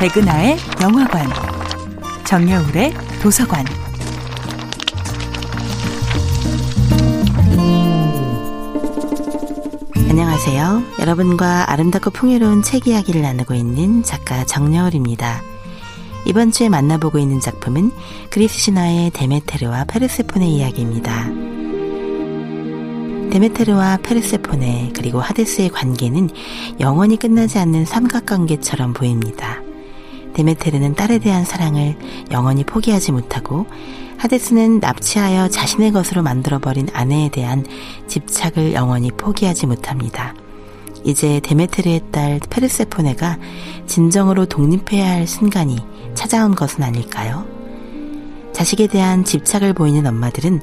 백은하의 영화관, 정여울의 도서관. 안녕하세요. 여러분과 아름답고 풍요로운 책 이야기를 나누고 있는 작가 정여울입니다. 이번 주에 만나보고 있는 작품은 그리스 신화의 데메테르와 페르세폰의 이야기입니다. 데메테르와 페르세폰네 그리고 하데스의 관계는 영원히 끝나지 않는 삼각관계처럼 보입니다. 데메테르는 딸에 대한 사랑을 영원히 포기하지 못하고 하데스는 납치하여 자신의 것으로 만들어버린 아내에 대한 집착을 영원히 포기하지 못합니다. 이제 데메테르의 딸 페르세포네가 진정으로 독립해야 할 순간이 찾아온 것은 아닐까요? 자식에 대한 집착을 보이는 엄마들은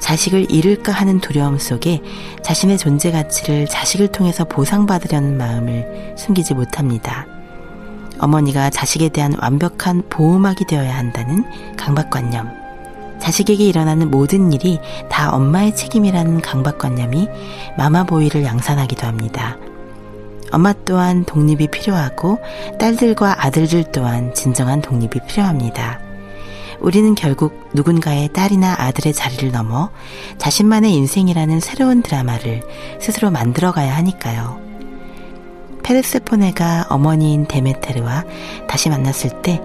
자식을 잃을까 하는 두려움 속에 자신의 존재 가치를 자식을 통해서 보상받으려는 마음을 숨기지 못합니다. 어머니가 자식에 대한 완벽한 보호막이 되어야 한다는 강박관념. 자식에게 일어나는 모든 일이 다 엄마의 책임이라는 강박관념이 마마보이를 양산하기도 합니다. 엄마 또한 독립이 필요하고 딸들과 아들들 또한 진정한 독립이 필요합니다. 우리는 결국 누군가의 딸이나 아들의 자리를 넘어 자신만의 인생이라는 새로운 드라마를 스스로 만들어가야 하니까요. 페르세포네가 어머니인 데메테르와 다시 만났을 때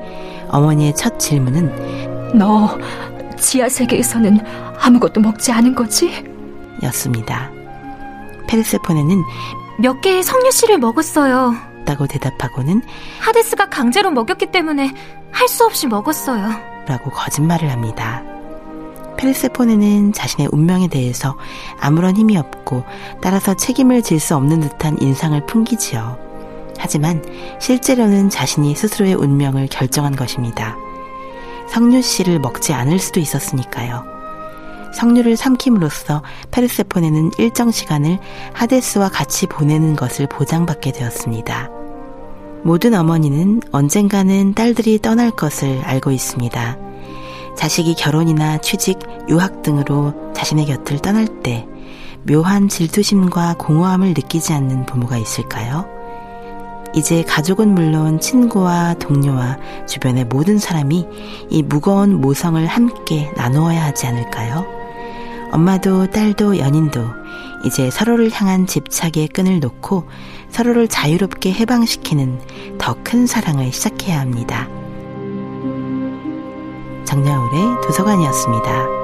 어머니의 첫 질문은 너 지하 세계에서는 아무것도 먹지 않은 거지? 였습니다. 페르세포네는 몇 개의 석류씨를 먹었어요. 다고 대답하고는 하데스가 강제로 먹였기 때문에 할 수 없이 먹었어요. 라고 거짓말을 합니다. 페르세포네는 자신의 운명에 대해서 아무런 힘이 없고 따라서 책임을 질 수 없는 듯한 인상을 풍기지요. 하지만 실제로는 자신이 스스로의 운명을 결정한 것입니다. 석류 씨를 먹지 않을 수도 있었으니까요. 석류를 삼킴으로써 페르세포네는 일정 시간을 하데스와 같이 보내는 것을 보장받게 되었습니다. 모든 어머니는 언젠가는 딸들이 떠날 것을 알고 있습니다. 자식이 결혼이나 취직, 유학 등으로 자신의 곁을 떠날 때 묘한 질투심과 공허함을 느끼지 않는 부모가 있을까요? 이제 가족은 물론 친구와 동료와 주변의 모든 사람이 이 무거운 모성을 함께 나누어야 하지 않을까요? 엄마도 딸도 연인도 이제 서로를 향한 집착의 끈을 놓고 서로를 자유롭게 해방시키는 더 큰 사랑을 시작해야 합니다. 정여울의 도서관이었습니다.